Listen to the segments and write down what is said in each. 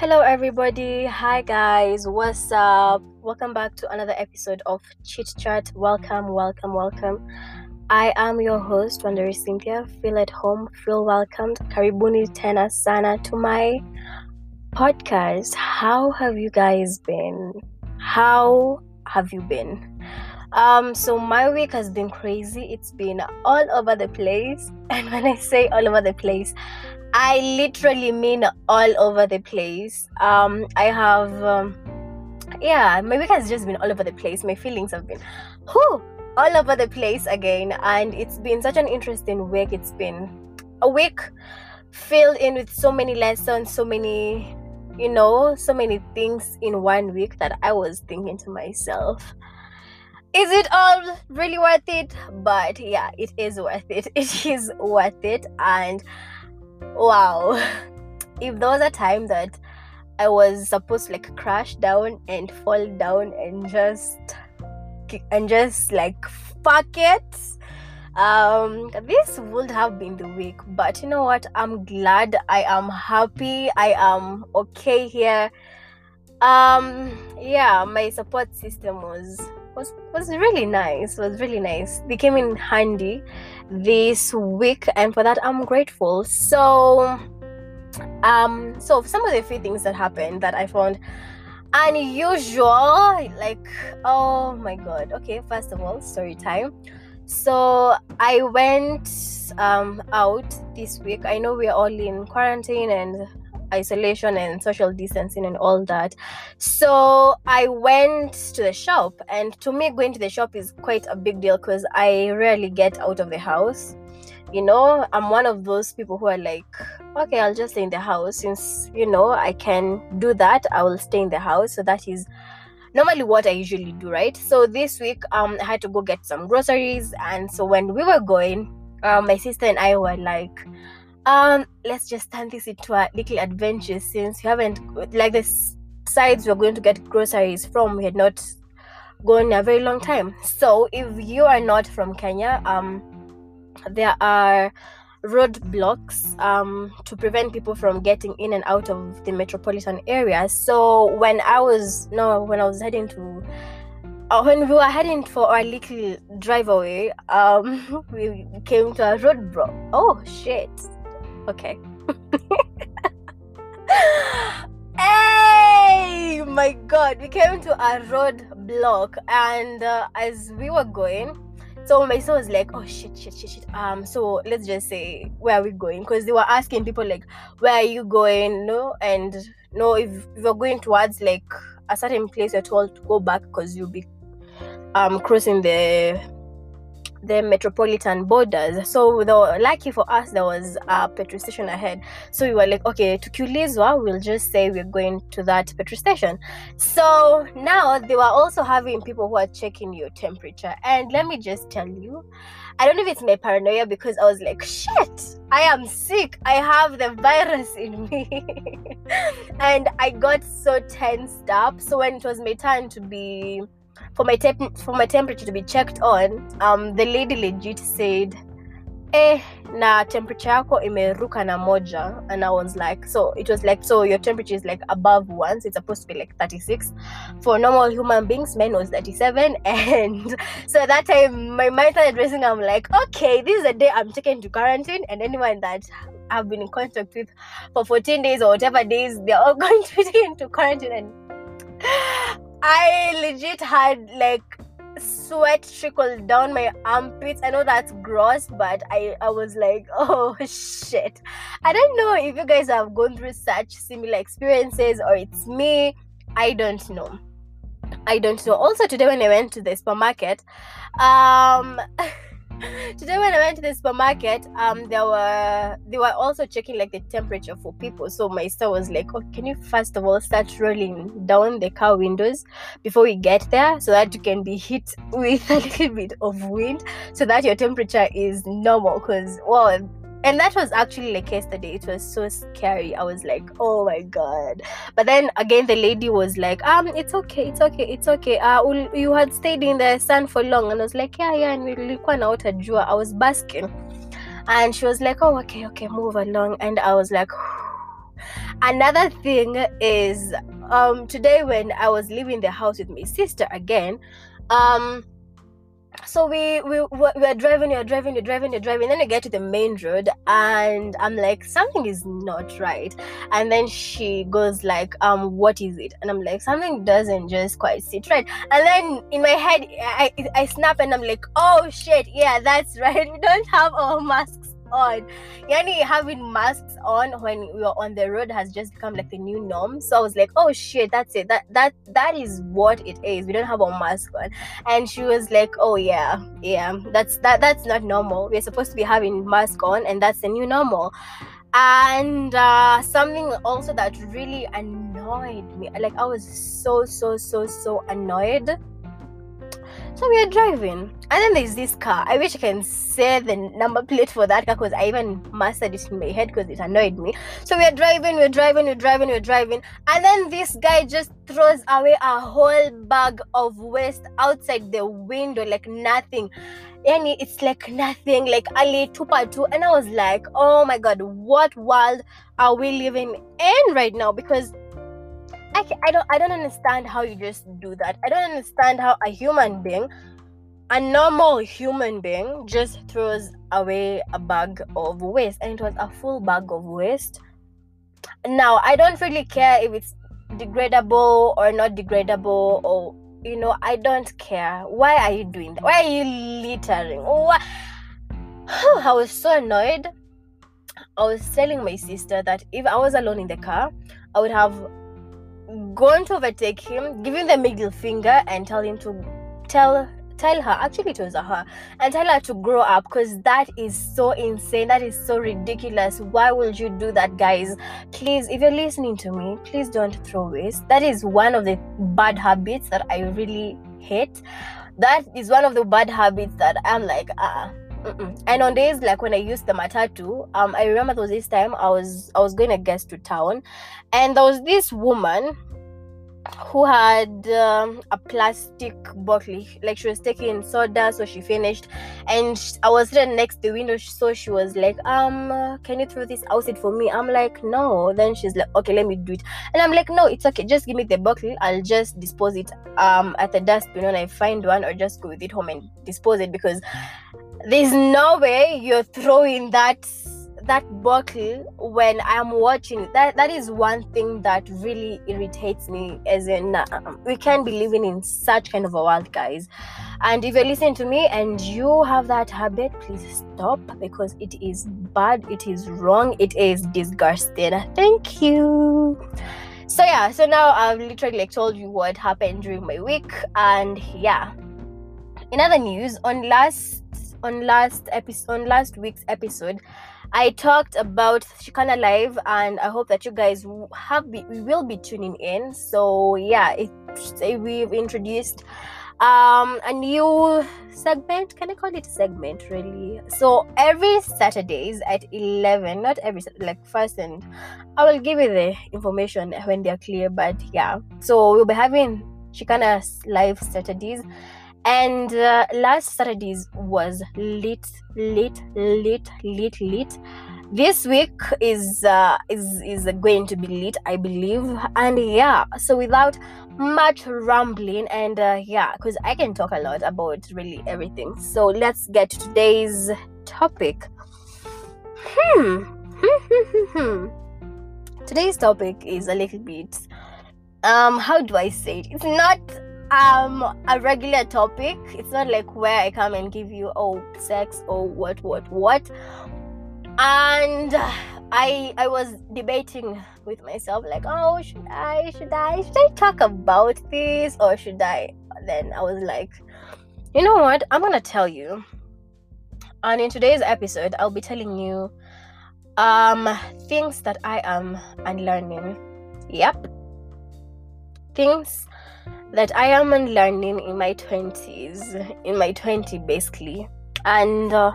Hello, everybody. Hi, guys. What's up? Welcome back to another episode of Chit Chat. Welcome, welcome, welcome. I am your host, Wanderi Cynthia. Feel at home, feel welcomed. Karibuni tena sana to my podcast. How have you guys been? How have you been? Um, so my week has been crazy. It's been all over the place. And when I say all over the place, I literally mean all over the place. Um, I have, um, yeah, my week has just been all over the place. My feelings have been, whew, all over the place again. And it's been such an interesting week. It's been a week filled in with so many lessons, so many, you know, so many things in one week that I was thinking to myself, is it all really worth it? But yeah, it is worth it. It is worth it. And wow. If there was a time that i was supposed to like crash down and fall down and just and just like fuck it um this would have been the week. But you know what? I'm glad i am happy. I am okay here. Um yeah my support system was was was really nice was really nice. They came in handy this week and for that i'm grateful. So um so some of the few things that happened that i found unusual like oh my god. Okay first of all story time. So i went um out this week. I know we're all in quarantine and isolation and social distancing and all that. So I went to the shop, and to me, going to the shop is quite a big deal because I rarely get out of the house. You know, I'm one of those people who are like, okay, I'll just stay in the house since you know I can do that. I will stay in the house. So that is normally what I usually do, right? So this week, um, I had to go get some groceries, and so when we were going, um, my sister and I were like um let's just turn this into a little adventure since we haven't like the sides we're going to get groceries from we had not gone a very long time. So if you are not from kenya um there are roadblocks um to prevent people from getting in and out of the metropolitan area. So when i was no when i was heading to uh, when we were heading for our little drive away um we came to a roadblock. Oh shit Okay. hey, my God! We came to a road block, and uh, as we were going, so my son was like, "Oh shit, shit, shit, shit." Um, so let's just say, where are we going? Because they were asking people like, "Where are you going?" No, and no, if, if you're going towards like a certain place, you're told to go back because you'll be um crossing the the metropolitan borders. So though lucky for us there was a petrol station ahead. So we were like, okay, to Kulizwa, we'll just say we're going to that petrol station. So now they were also having people who are checking your temperature. And let me just tell you, I don't know if it's my paranoia because I was like, shit, I am sick. I have the virus in me. and I got so tensed up. So when it was my turn to be for my temp- for my temperature to be checked on um the lady legit said eh na temperature yako imeruka na moja. And i was like so it was like so your temperature is like above once. It's supposed to be like 36 for normal human beings men was 37 and so at that time my mind started racing. I'm like okay this is the day i'm taken to quarantine. And anyone that i've been in contact with for 14 days or whatever days they're all going to be taken to quarantine. And I legit had like sweat trickle down my armpits. I know that's gross, but I, I was like, oh shit. I don't know if you guys have gone through such similar experiences or it's me. I don't know. I don't know. Also, today when I went to the supermarket, um today when I went to the supermarket, um, there were they were also checking like the temperature for people. So my sister was like, "Oh, can you first of all start rolling down the car windows before we get there, so that you can be hit with a little bit of wind, so that your temperature is normal?" Because well, and that was actually like yesterday. It was so scary. I was like oh my god. But then again the lady was like um it's okay it's okay it's okay. Uh you had stayed in the sun for long. And i was like yeah yeah. And nilikuwa naota jua. I out a door, I was basking. And she was like oh okay okay move along. And i was like Another thing is um today when I was leaving the house with my sister again, um so we we we're driving you're driving you're driving you're driving. Then we get to the main road and i'm like something is not right. And then she goes like um what is it? And i'm like something doesn't just quite sit right. And then in my head i i snap and i'm like oh shit yeah that's right. We don't have our masks on. Yani having masks on when we were on the road has just become like the new norm. So I was like, oh shit, that's it. That that that is what it is. We don't have our mask on. And she was like, oh yeah, yeah, that's that that's not normal. We're supposed to be having mask on, and that's the new normal. And uh, something also that really annoyed me. Like I was so so so so annoyed so we are driving, and then there's this car. I wish I can say the number plate for that car because I even mastered it in my head because it annoyed me. So we are driving, we're driving, we're driving, we're driving, and then this guy just throws away a whole bag of waste outside the window like nothing. And it's like nothing, like Ali tupa two. And I was like, oh my god, what world are we living in right now? Because I, I don't I don't understand how you just do that. I don't understand how a human being, a normal human being, just throws away a bag of waste, and it was a full bag of waste. Now I don't really care if it's degradable or not degradable, or you know I don't care. Why are you doing that? Why are you littering? I was so annoyed. I was telling my sister that if I was alone in the car, I would have going to overtake him, him the middle finger, and tell him to tell tell her actually it was a her and tell her to grow up because that is so insane that is so ridiculous. Why would you do that guys? Please if you're listening to me please don't throw waste. That is one of the bad habits that i really hate. That is one of the bad habits that i'm like uh Mm-mm. and on days like when i used the matatu um i remember there was this time i was i was going to guest to town. And there was this woman who had um, a plastic bottle. Like she was taking soda so she finished. And i was sitting next to the window so she was like um can you throw this outside for me? I'm like no. Then she's like okay let me do it. And i'm like no it's okay. Just give me the bottle. I'll just dispose it um at the dustbin when i find one or just go with it home and dispose it because there's no way you're throwing that that bottle when I'm watching. That that is one thing that really irritates me as in um, we can't be living in such kind of a world guys. And if you're listening to me and you have that habit please stop because it is bad it is wrong it is disgusting. Thank you. So yeah so now I've literally like told you what happened during my week and yeah. In other news on last on last episode on last week's episode I talked about Shikana Live, and I hope that you guys have be, we will be tuning in. So yeah, it, we've introduced um a new segment. Can I call it a segment? Really? So every Saturdays at eleven, not every like first, and I will give you the information when they're clear. But yeah, so we'll be having Shikana Live Saturdays and uh, last Saturday's was lit, lit, lit, lit, lit. This week is uh, is is going to be lit, I believe. And yeah, so without much rambling, and uh, yeah, because I can talk a lot about really everything. So let's get to today's topic. Hmm. today's topic is a little bit um how do I say it? It's not um a regular topic. It's not like where i come and give you oh sex or what what what. And i i was debating with myself like oh should i should i should i talk about this? Or should i? Then i was like you know what? I'm gonna tell you. And in today's episode i'll be telling you um things that i am unlearning. Yep. Things that I am unlearning in my 20s, in my 20 basically. And uh,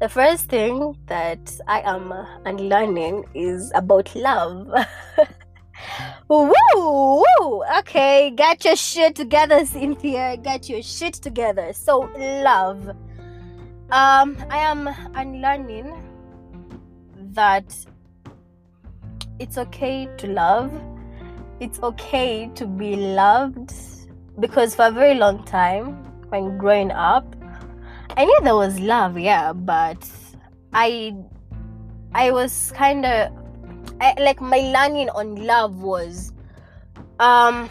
the first thing that I am unlearning is about love. woo, woo! Okay, get your shit together, Cynthia. Get your shit together. So, love. Um, I am unlearning that it's okay to love. It's okay to be loved because for a very long time when growing up, I knew there was love, yeah, but I I was kind of like my learning on love was um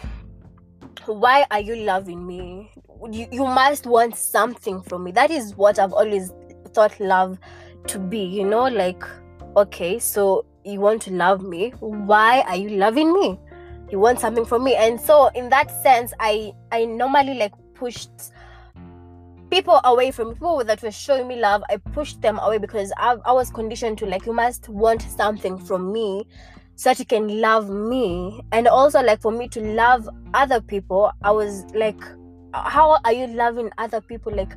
why are you loving me? You, you must want something from me. That is what i've always thought love to be you know like okay so you want to love me. Why are you loving me you want something from me. And so in that sense i i normally like pushed people away from people that were showing me love. I pushed them away because I, I was conditioned to like you must want something from me so that you can love me. And also like for me to love other people i was like how are you loving other people? Like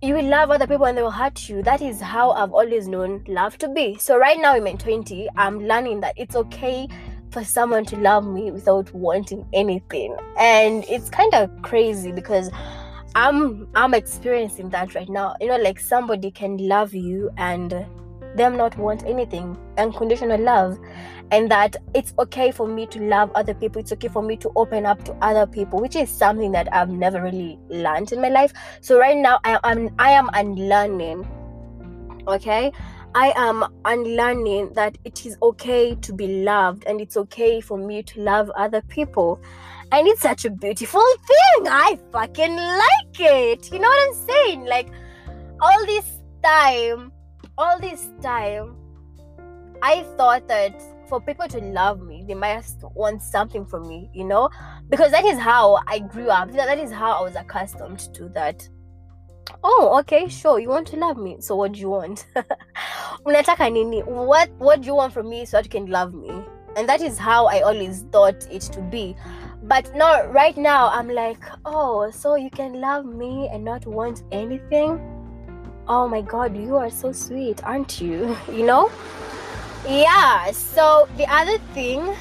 you will love other people and they will hurt you. That is how i've always known love to be. So right now in my 20 i'm learning that it's okay for someone to love me without wanting anything. And it's kind of crazy because i'm i'm experiencing that right now. You know like somebody can love you and them not want anything unconditional love and that it's okay for me to love other people. It's okay for me to open up to other people which is something that i've never really learned in my life. So right now i am i am unlearning okay i am unlearning that it is okay to be loved and it's okay for me to love other people and it's such a beautiful thing i fucking like it you know what i'm saying like all this time all this time, I thought that for people to love me, they must want something from me, you know? Because that is how I grew up. That is how I was accustomed to that. Oh, okay, sure. You want to love me. So what do you want? What what do you want from me so that you can love me? And that is how I always thought it to be. But no, right now I'm like, oh, so you can love me and not want anything? oh my god you are so sweet aren't you you know yeah so the other thing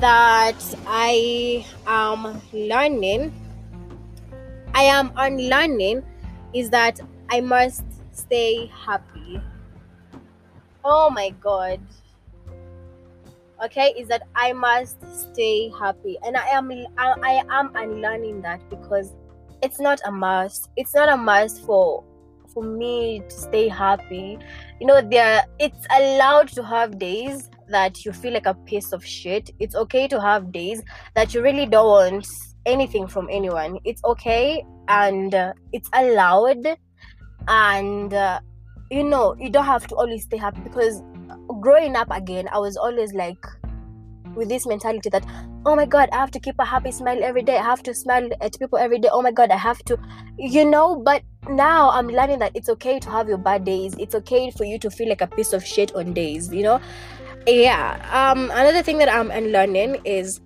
that i am learning i am unlearning is that i must stay happy. Oh my god. Okay is that i must stay happy. And i am I, I am unlearning that because it's not a must. It's not a must for for me to stay happy. You know there it's allowed to have days that you feel like a piece of shit. It's okay to have days that you really don't want anything from anyone. It's okay and uh, it's allowed and uh, you know you don't have to always stay happy because growing up again i was always like with this mentality that oh my god i have to keep a happy smile every day. I have to smile at people every day. Oh my god i have to you know but now i'm learning that it's okay to have your bad days. It's okay for you to feel like a piece of shit on days you know? Yeah um another thing that i'm unlearning is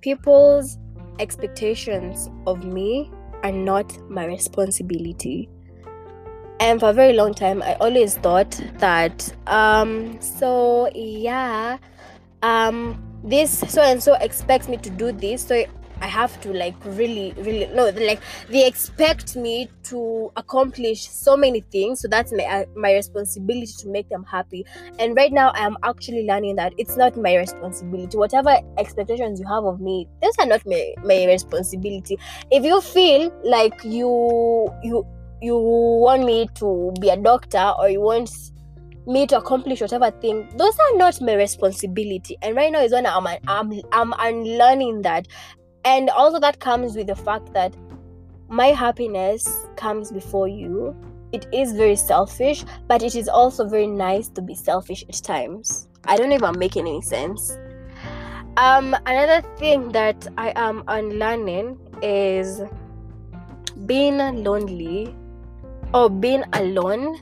people's expectations of me are not my responsibility. And for a very long time i always thought that um so yeah um this so and so expects me to do this so i have to like really really no like they expect me to accomplish so many things so that's my uh, my responsibility to make them happy. And right now i am actually learning that it's not my responsibility. Whatever expectations you have of me those are not my, my responsibility. If you feel like you you you want me to be a doctor or you want me to accomplish whatever thing those are not my responsibility. And right now is when i'm i'm i'm unlearning that and also that comes with the fact that my happiness comes before you. It is very selfish but it is also very nice to be selfish at times. I don't know if i'm making any sense. Um another thing that i am unlearning is being lonely or being alone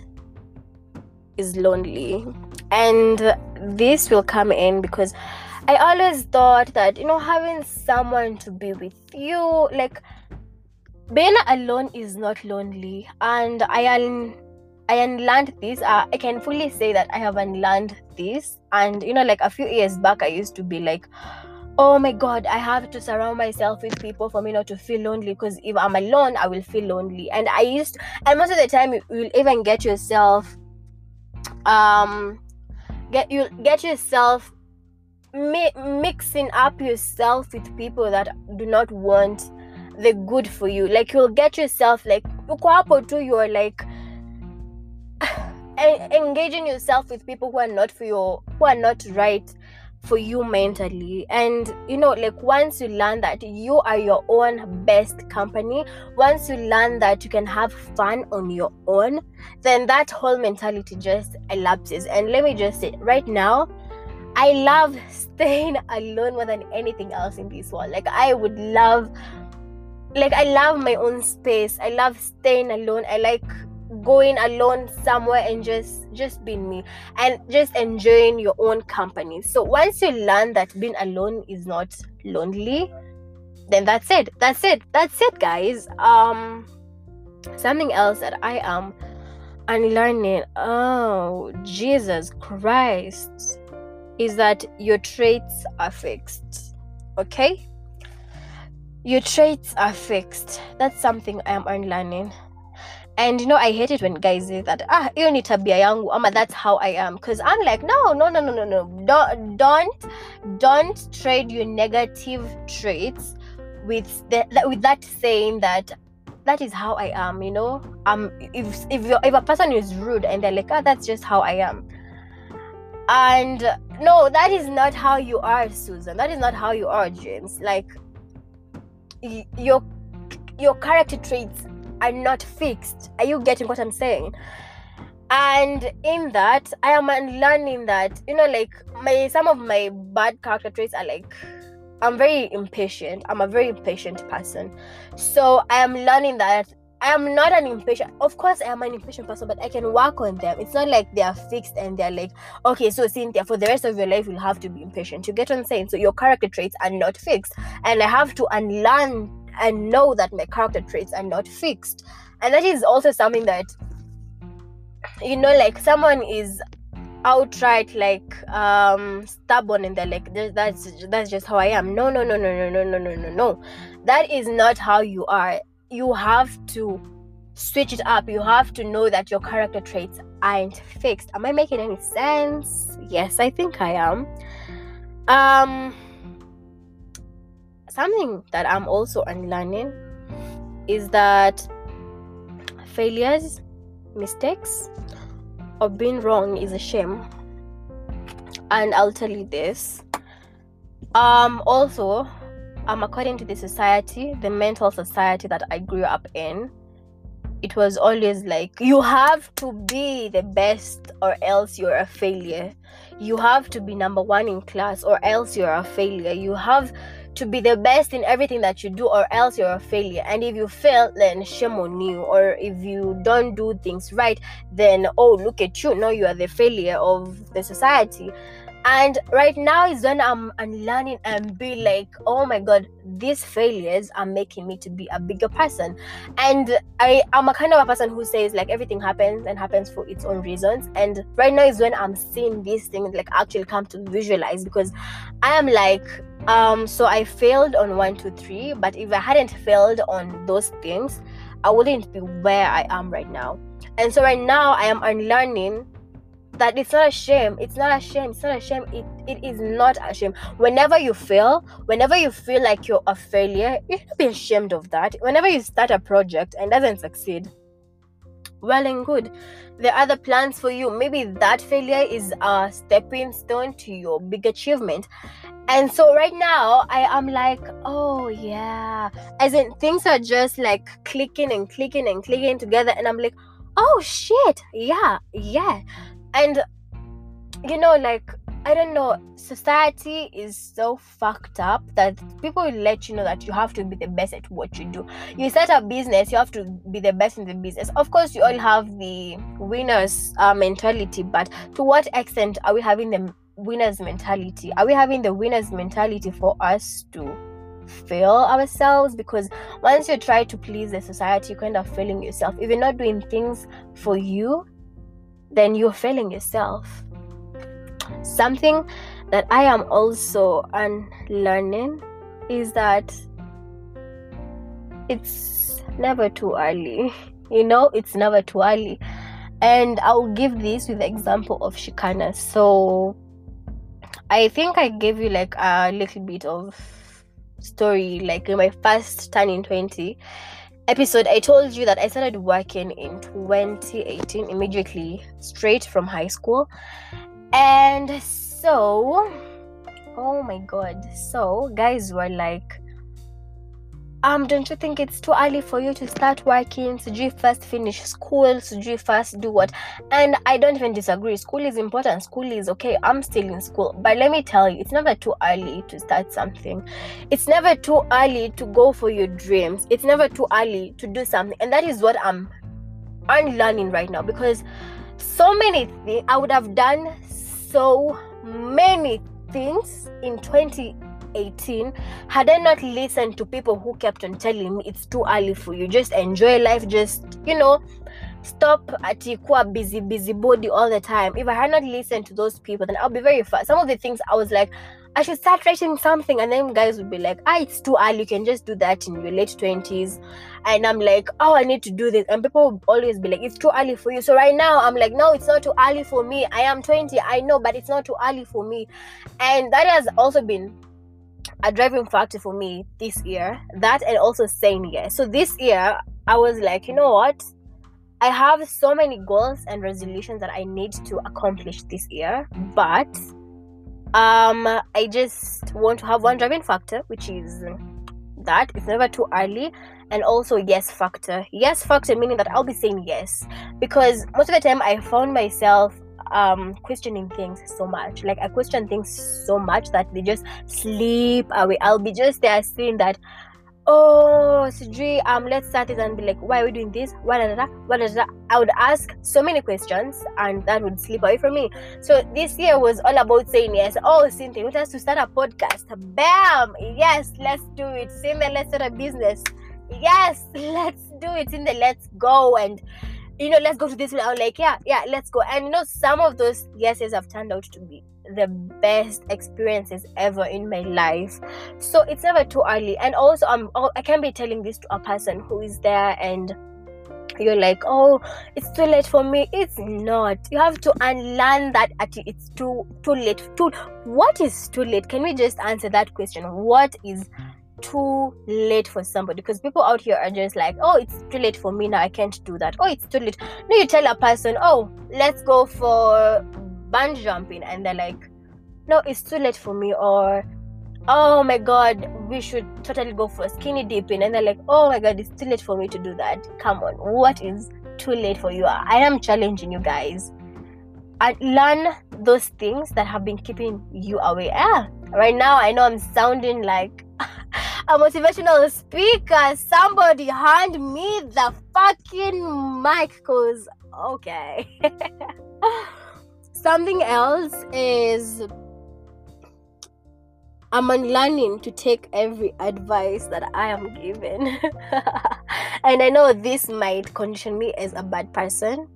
is lonely. And this will come in because i always thought that you know having someone to be with you like being alone is not lonely. And i un- i unlearned this uh, i can fully say that i have unlearned this. And you know like a few years back i used to be like oh my god i have to surround myself with people for me not to feel lonely because if i'm alone i will feel lonely. And i used and most of the time you will even get yourself um get you get yourself mi- mixing up yourself with people that do not want the good for you. Like you'll get yourself like you're like engaging yourself with people who are not for your who are not right for you mentally. And you know like once you learn that you are your own best company once you learn that you can have fun on your own then that whole mentality just elapses. And let me just say right now i love staying alone more than anything else in this world. Like i would love like i love my own space. I love staying alone. I like going alone somewhere and just just being me and just enjoying your own company. So once you learn that being alone is not lonely then that's it. That's it. That's it guys. Um something else that i am unlearning. Oh jesus christ is that your traits are fixed okay? Your traits are fixed. That's something i am unlearning. And you know i hate it when guys say that ah you need to be a young woman. that's how i am. Because i'm like no no no no no no. Don't don't don't trade your negative traits with the, with that saying that that is how i am you know? Um if if you if a person is rude and they're like ah oh, that's just how i am. And no that is not how you are susan that is not how you are james like your your character traits are not fixed. Are you getting what I'm saying? And in that, I am learning that, you know, like my some of my bad character traits are like I'm very impatient. I'm a very impatient person. So I am learning that I am not an impatient. Of course, I am an impatient person, but I can work on them. It's not like they are fixed and they're like, okay, so Cynthia, for the rest of your life, you'll have to be impatient. You get what I'm saying? So your character traits are not fixed, and I have to unlearn and know that my character traits are not fixed and that is also something that you know like someone is outright like um stubborn and they're like that's that's just how i am no no no no no no no no no no that is not how you are you have to switch it up you have to know that your character traits aren't fixed am i making any sense yes i think i am um something that I'm also unlearning is that failures, mistakes, or being wrong is a shame. And I'll tell you this. Um, also, um, according to the society, the mental society that I grew up in, it was always like you have to be the best or else you're a failure. You have to be number one in class or else you're a failure. You have to be the best in everything that you do or else you're a failure and if you fail then shame on you or if you don't do things right then oh look at you now you are the failure of the society and right now is when i'm unlearning and be like oh my god these failures are making me to be a bigger person. And i am a kind of a person who says like everything happens and happens for its own reasons. And right now is when i'm seeing these things like actually come to visualize because i am like um so i failed on one two three but if i hadn't failed on those things i wouldn't be where i am right now. And so right now i am unlearning that it's not a shame. It's not a shame. It's not a shame. It, it is not a shame. Whenever you fail whenever you feel like you're a failure you should be ashamed of that. Whenever you start a project and doesn't succeed well and good. There are other plans for you. Maybe that failure is a stepping stone to your big achievement. And so right now i am like oh yeah. As in things are just like clicking and clicking and clicking together. And i'm like oh shit. Yeah yeah and you know like i don't know society is so fucked up that people will let you know that you have to be the best at what you do. You start a business you have to be the best in the business. Of course you all have the winners uh, mentality but to what extent are we having the winners mentality? Are we having the winners mentality for us to fail ourselves? Because once you try to please the society you're kind of failing yourself. If you're not doing things for you then you're failing yourself. Something that I am also unlearning is that it's never too early. You know, it's never too early. and I'll give this with the example of Shikana. So I think I gave you like a little bit of story, like in my first turning 20 episode, I told you that I started working in 2018 immediately straight from high school. And so, oh my god, so guys were like, um don't you think it's too early for you to start working? You first finish school you first do what? And i don't even disagree. School is important. School is okay. I'm still in school. But let me tell you it's never too early to start something. It's never too early to go for your dreams. It's never too early to do something. And that is what i'm unlearning right now because so many things i would have done so many things in 20 18 had i not listened to people who kept on telling me it's too early for you just enjoy life just you know stop at equal busy busy body all the time. If i had not listened to those people then i'll be very fast. Some of the things i was like i should start writing something and then guys would be like ah it's too early you can just do that in your late 20s and i'm like oh i need to do this. And people would always be like it's too early for you. So right now i'm like no it's not too early for me. I am 20 i know but it's not too early for me. And that has also been a driving factor for me this year. That and also saying yes. So this year, I was like, you know what? I have so many goals and resolutions that I need to accomplish this year, but um, I just want to have one driving factor, which is that it's never too early, and also yes factor. Yes factor meaning that I'll be saying yes because most of the time I found myself um questioning things so much. Like i question things so much that they just sleep away. I'll be just there seeing that oh Sujri, um let's start it and be like why are we doing this? What is that what is that i would ask so many questions and that would slip away from me. So this year was all about saying yes oh cynthia want us to start a podcast. Bam! Yes let's do it. Cynthia let's start a business. Yes let's do it. In the let's go. And you know, let's go to this. I was like, yeah, yeah, let's go. And you know, some of those yeses have turned out to be the best experiences ever in my life. So it's never too early. And also, I'm oh, I can't be telling this to a person who is there and you're like, oh, it's too late for me. It's not. You have to unlearn that it's too too late. Too what is too late? Can we just answer that question? What is too late for somebody because people out here are just like oh it's too late for me now i can't do that. Oh it's too late. No you tell a person oh let's go for bungee jumping and they're like no it's too late for me or oh my god we should totally go for skinny dipping and they're like oh my god it's too late for me to do that. Come on what is too late for you? I am challenging you guys. I learn those things that have been keeping you away. Ah right now i know i'm sounding like a motivational speaker. Somebody hand me the fucking mic, cause okay. Something else is I'm learning to take every advice that I am given. and I know this might condition me as a bad person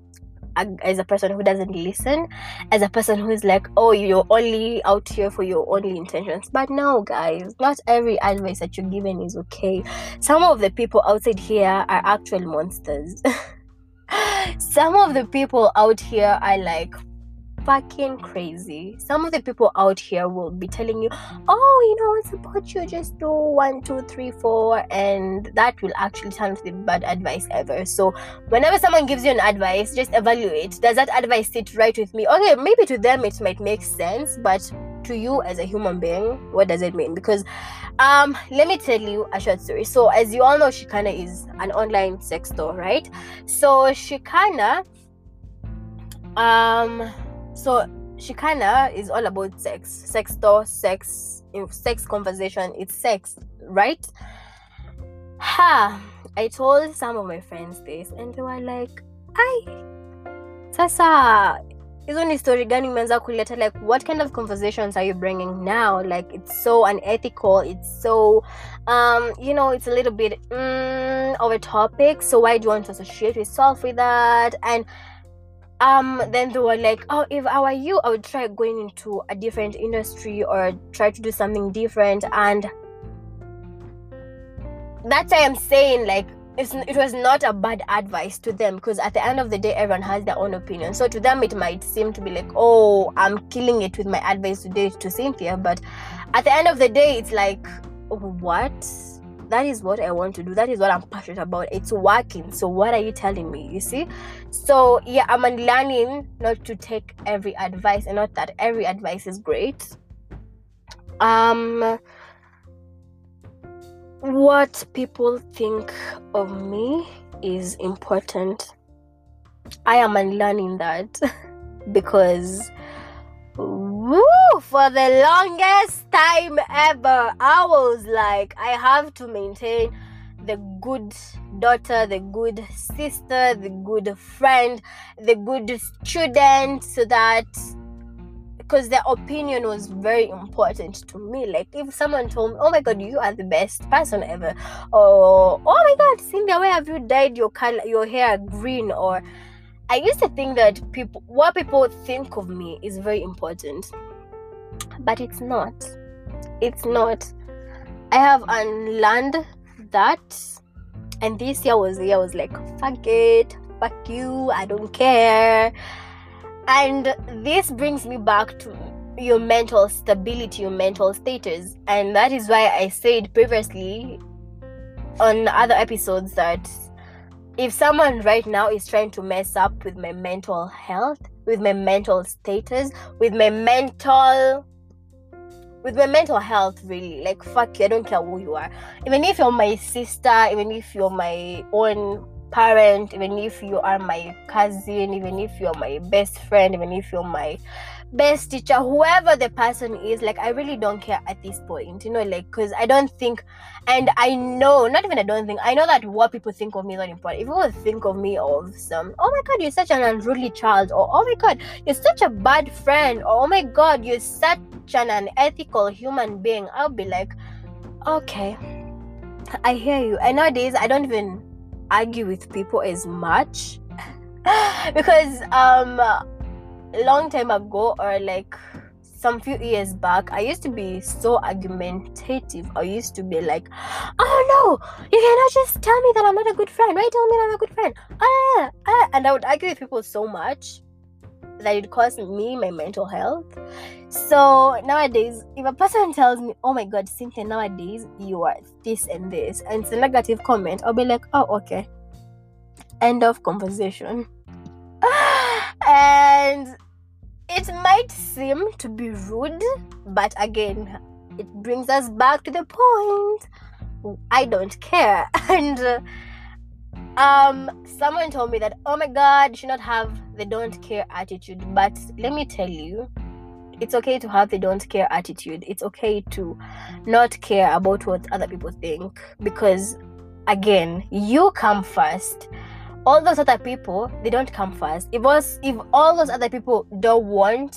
as a person who doesn't listen, as a person who is like, oh, you're only out here for your only intentions. But no, guys, not every advice that you're given is okay. Some of the people outside here are actual monsters. Some of the people out here are like fucking crazy. Some of the people out here will be telling you, oh, you know, about you, just do one, two, three, four, and that will actually turn to the bad advice ever. So, whenever someone gives you an advice, just evaluate does that advice sit right with me? Okay, maybe to them it might make sense, but to you as a human being, what does it mean? Because um let me tell you a short story. So as you all know, Shikana is an online sex store, right? So Shikana um so Shikana is all about sex, sex store, sex, sex conversation. It's sex, right? Ha! I told some of my friends this, and they were like, "I, sasa hizo ni story gani umeanza kuleta like what kind of conversations are you bringing now like it's so unethical it's so um you know it's a little bit mm, a topic so why do you want to associate yourself with that and um then they were like oh if i were you i would try going into a different industry or try to do something different. And that's why i'm saying like it was not a bad advice to them because at the end of the day everyone has their own opinion. So to them it might seem to be like oh i'm killing it with my advice today to cynthia but at the end of the day it's like what that is what i want to do. That is what i'm passionate about. It's working. So what are you telling me you see? So yeah i'm learning not to take every advice and not that every advice is great. Um what people think of me is important. I am unlearning that because woo, for the longest time ever, I was like, I have to maintain the good daughter, the good sister, the good friend, the good student, so that because their opinion was very important to me. Like if someone told me, "Oh my God, you are the best person ever," or "Oh my God, Cynthia, where have you dyed your color, your hair green?" or I used to think that people, what people think of me, is very important, but it's not. It's not. I have unlearned that, and this year was the year I was like, "Fuck it, fuck you, I don't care." And this brings me back to your mental stability, your mental status. And that is why I said previously on other episodes that if someone right now is trying to mess up with my mental health, with my mental status, with my mental with my mental health really like fuck you i don't care who you are. Even if you're my sister even if you're my own parent, even if you are my cousin, even if you're my best friend, even if you're my best teacher, whoever the person is, like I really don't care at this point, you know, like because I don't think, and I know, not even I don't think, I know that what people think of me is not important. If people think of me of some, oh my god, you're such an unruly child, or oh my god, you're such a bad friend, or oh my god, you're such an unethical human being, I'll be like, okay, I hear you. And nowadays, I don't even argue with people as much because um long time ago or like some few years back, I used to be so argumentative. I used to be like, "Oh no, you cannot just tell me that I'm not a good friend. Why tell me that I'm a good friend?" Ah, ah. And I would argue with people so much that it caused me my mental health. So nowadays, if a person tells me, "Oh my God, Cynthia, nowadays you are this and this," and it's a negative comment, I'll be like, "Oh, okay." End of conversation. and it might seem to be rude, but again, it brings us back to the point. I don't care, and. Uh, um someone told me that oh my god you should not have the don't care attitude but let me tell you it's okay to have the don't care attitude it's okay to not care about what other people think because again you come first all those other people they don't come first. If was if all those other people don't want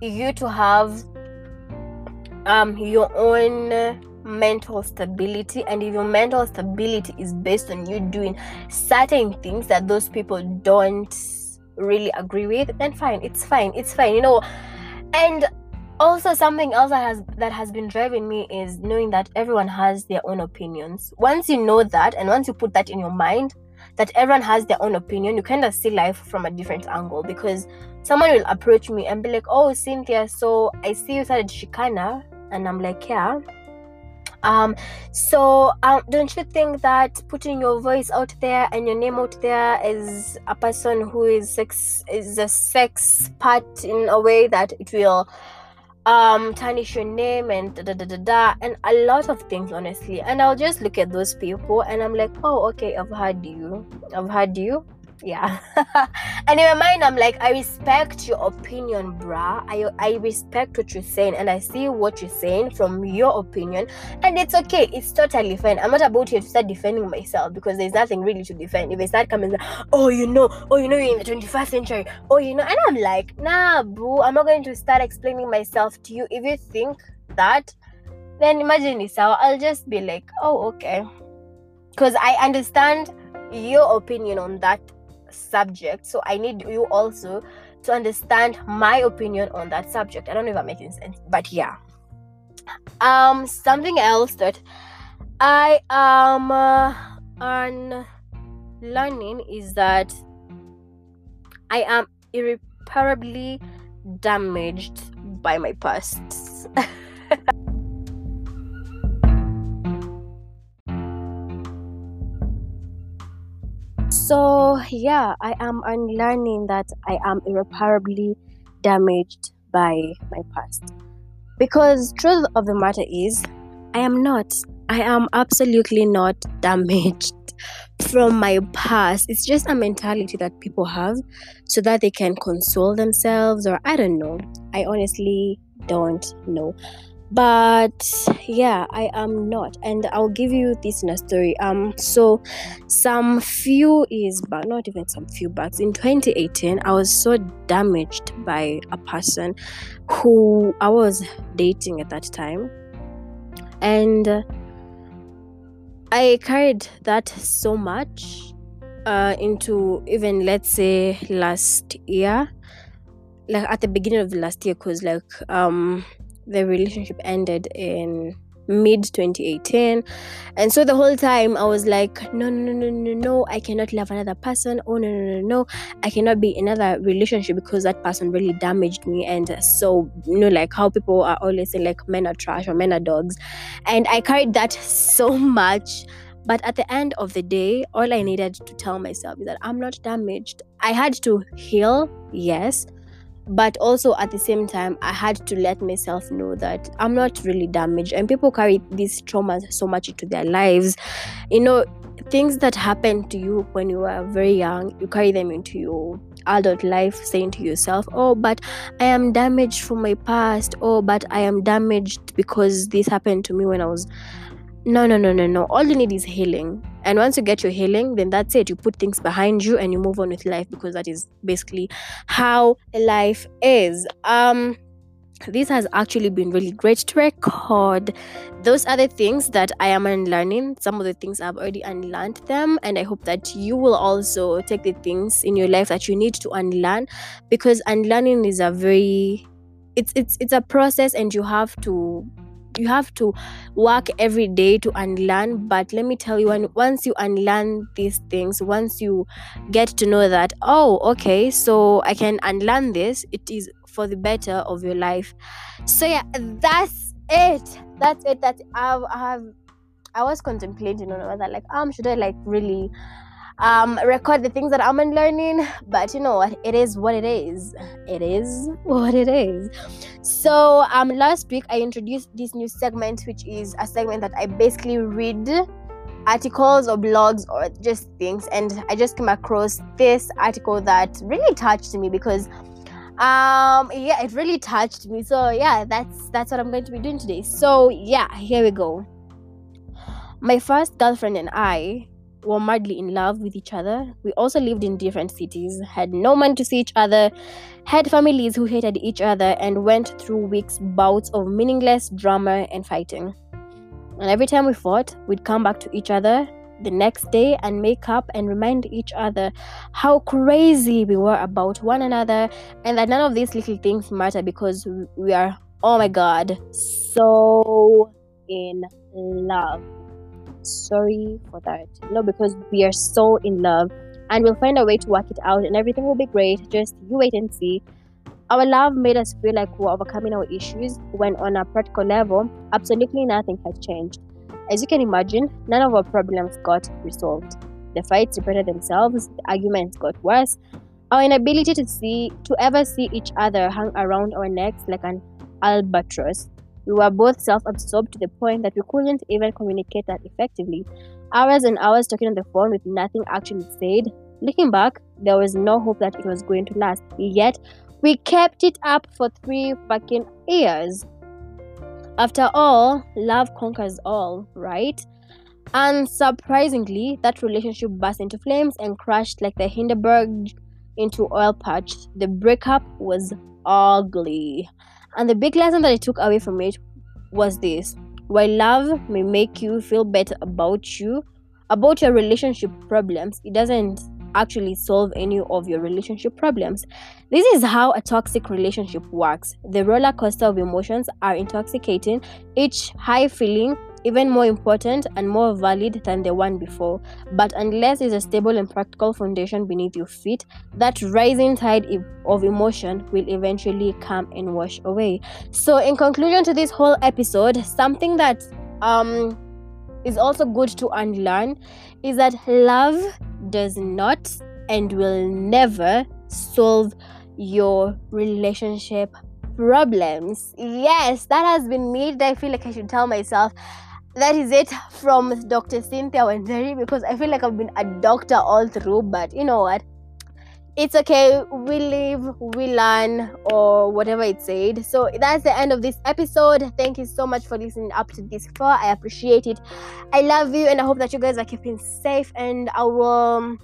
you to have um your own mental stability and if your mental stability is based on you doing certain things that those people don't really agree with then fine it's fine it's fine you know. And also something else that has that has been driving me is knowing that everyone has their own opinions. Once you know that and once you put that in your mind that everyone has their own opinion you kind of see life from a different angle because someone will approach me and be like oh cynthia so i see you started Shikana and i'm like yeah. Um so um don't you think that putting your voice out there and your name out there is a person who is sex is a sex part in a way that it will um tarnish your name and da, da da da da and a lot of things honestly. And i'll just look at those people and i'm like oh okay i've heard you. I've heard you yeah. And in my mind i'm like i respect your opinion bruh. I, I respect what you're saying and i see what you're saying from your opinion and it's okay. It's totally fine. I'm not about here to start defending myself because there's nothing really to defend. If I start coming oh you know oh you know you're in the 21st century. Oh you know and i'm like nah boo. I'm not going to start explaining myself to you. If you think that then imagine this how i'll just be like oh okay. Because i understand your opinion on that subject. So I need you also to understand my opinion on that subject. I don't know if I'm making sense, but yeah. Um, something else that I am uh, unlearning is that I am irreparably damaged by my past. so yeah i am unlearning that i am irreparably damaged by my past. Because truth of the matter is i am not i am absolutely not damaged from my past. It's just a mentality that people have so that they can console themselves or i don't know. I honestly don't know but yeah i am not. And i'll give you this in a story. Um so some few is but not even some few bucks in 2018 i was so damaged by a person who i was dating at that time. And i carried that so much uh into even let's say last year. Like at the beginning of the last year because like um the relationship ended in mid 2018 and so the whole time i was like no no no no no i cannot love another person. Oh no no no no i cannot be in another relationship because that person really damaged me. And so you know like how people are always saying like men are trash or men are dogs. And i carried that so much. But at the end of the day all i needed to tell myself is that i'm not damaged. I had to heal yes but also at the same time i had to let myself know that i'm not really damaged. And people carry these traumas so much into their lives. You know things that happened to you when you were very young you carry them into your adult life saying to yourself oh but i am damaged from my past. Oh but i am damaged because this happened to me when i was no no no no no. All you need is healing and once you get your healing then that's it. You put things behind you and you move on with life because that is basically how life is. Um this has actually been really great to record those are the things that i am unlearning some of the things i've already unlearned them. And i hope that you will also take the things in your life that you need to unlearn because unlearning is a very it's it's it's a process and you have to you have to work every day to unlearn but let me tell you when once you unlearn these things once you get to know that oh okay so i can unlearn this it is for the better of your life. So yeah that's it. That's it that i've, I've i was contemplating on whether like um should i like really um, record the things that I'm learning. But you know what? It is what it is. It is what it is. So um, last week I introduced this new segment, which is a segment that I basically read articles or blogs or just things, and I just came across this article that really touched me because um yeah it really touched me so yeah that's that's what i'm going to be doing today so yeah here we go my first girlfriend and i were madly in love with each other. We also lived in different cities, had no money to see each other, had families who hated each other, and went through weeks bouts of meaningless drama and fighting. And every time we fought, we'd come back to each other the next day and make up and remind each other how crazy we were about one another and that none of these little things matter because we are, oh my god, so in love sorry for that. Know, because we are so in love and we'll find a way to work it out and everything will be great. Just you wait and see. Our love made us feel like we're overcoming our issues when, on a practical level, absolutely nothing has changed. As you can imagine, none of our problems got resolved. The fights repeated themselves, the arguments got worse. Our inability to see, to ever see each other hung around our necks like an albatross. We were both self absorbed to the point that we couldn't even communicate that effectively. Hours and hours talking on the phone with nothing actually said. Looking back, there was no hope that it was going to last. Yet, we kept it up for three fucking years. After all, love conquers all, right? And surprisingly, that relationship burst into flames and crashed like the Hindenburg into oil patch. The breakup was ugly. And the big lesson that I took away from it was this while love may make you feel better about you, about your relationship problems, it doesn't actually solve any of your relationship problems. This is how a toxic relationship works. The roller coaster of emotions are intoxicating, each high feeling even more important and more valid than the one before. But unless there's a stable and practical foundation beneath your feet, that rising tide of emotion will eventually come and wash away. So, in conclusion to this whole episode, something that um is also good to unlearn is that love does not and will never solve your relationship problems. Yes, that has been me. I feel like I should tell myself that is it from Dr. Cynthia Wanzeri because I feel like I've been a doctor all through, but you know what? It's okay. We live, we learn, or whatever it said. So that's the end of this episode. Thank you so much for listening up to this far. I appreciate it. I love you, and I hope that you guys are keeping safe. And I will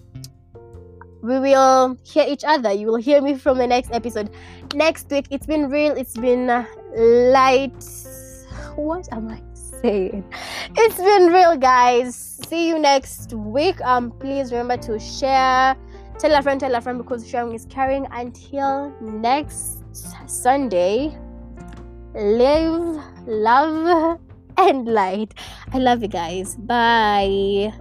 we will hear each other. You will hear me from the next episode. Next week, it's been real, it's been uh, light. What am I It's been real, guys. See you next week. Um, please remember to share, tell a friend, tell a friend because sharing is caring. Until next Sunday, live, love, and light. I love you guys. Bye.